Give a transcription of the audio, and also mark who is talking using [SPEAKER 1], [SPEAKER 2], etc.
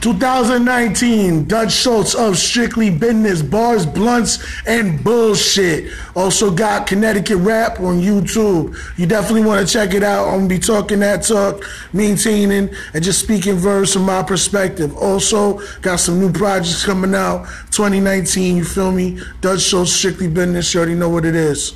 [SPEAKER 1] 2019, Dutch Schultz of Strictly Business, Bars, Blunts, and Bullshit. Also got Connecticut Rap on YouTube. You definitely want to check it out. I'm going to be talking that talk, maintaining, and just speaking verse from my perspective. Also, got some new projects coming out 2019, you feel me? Dutch Schultz, Strictly Business, you already know what it is.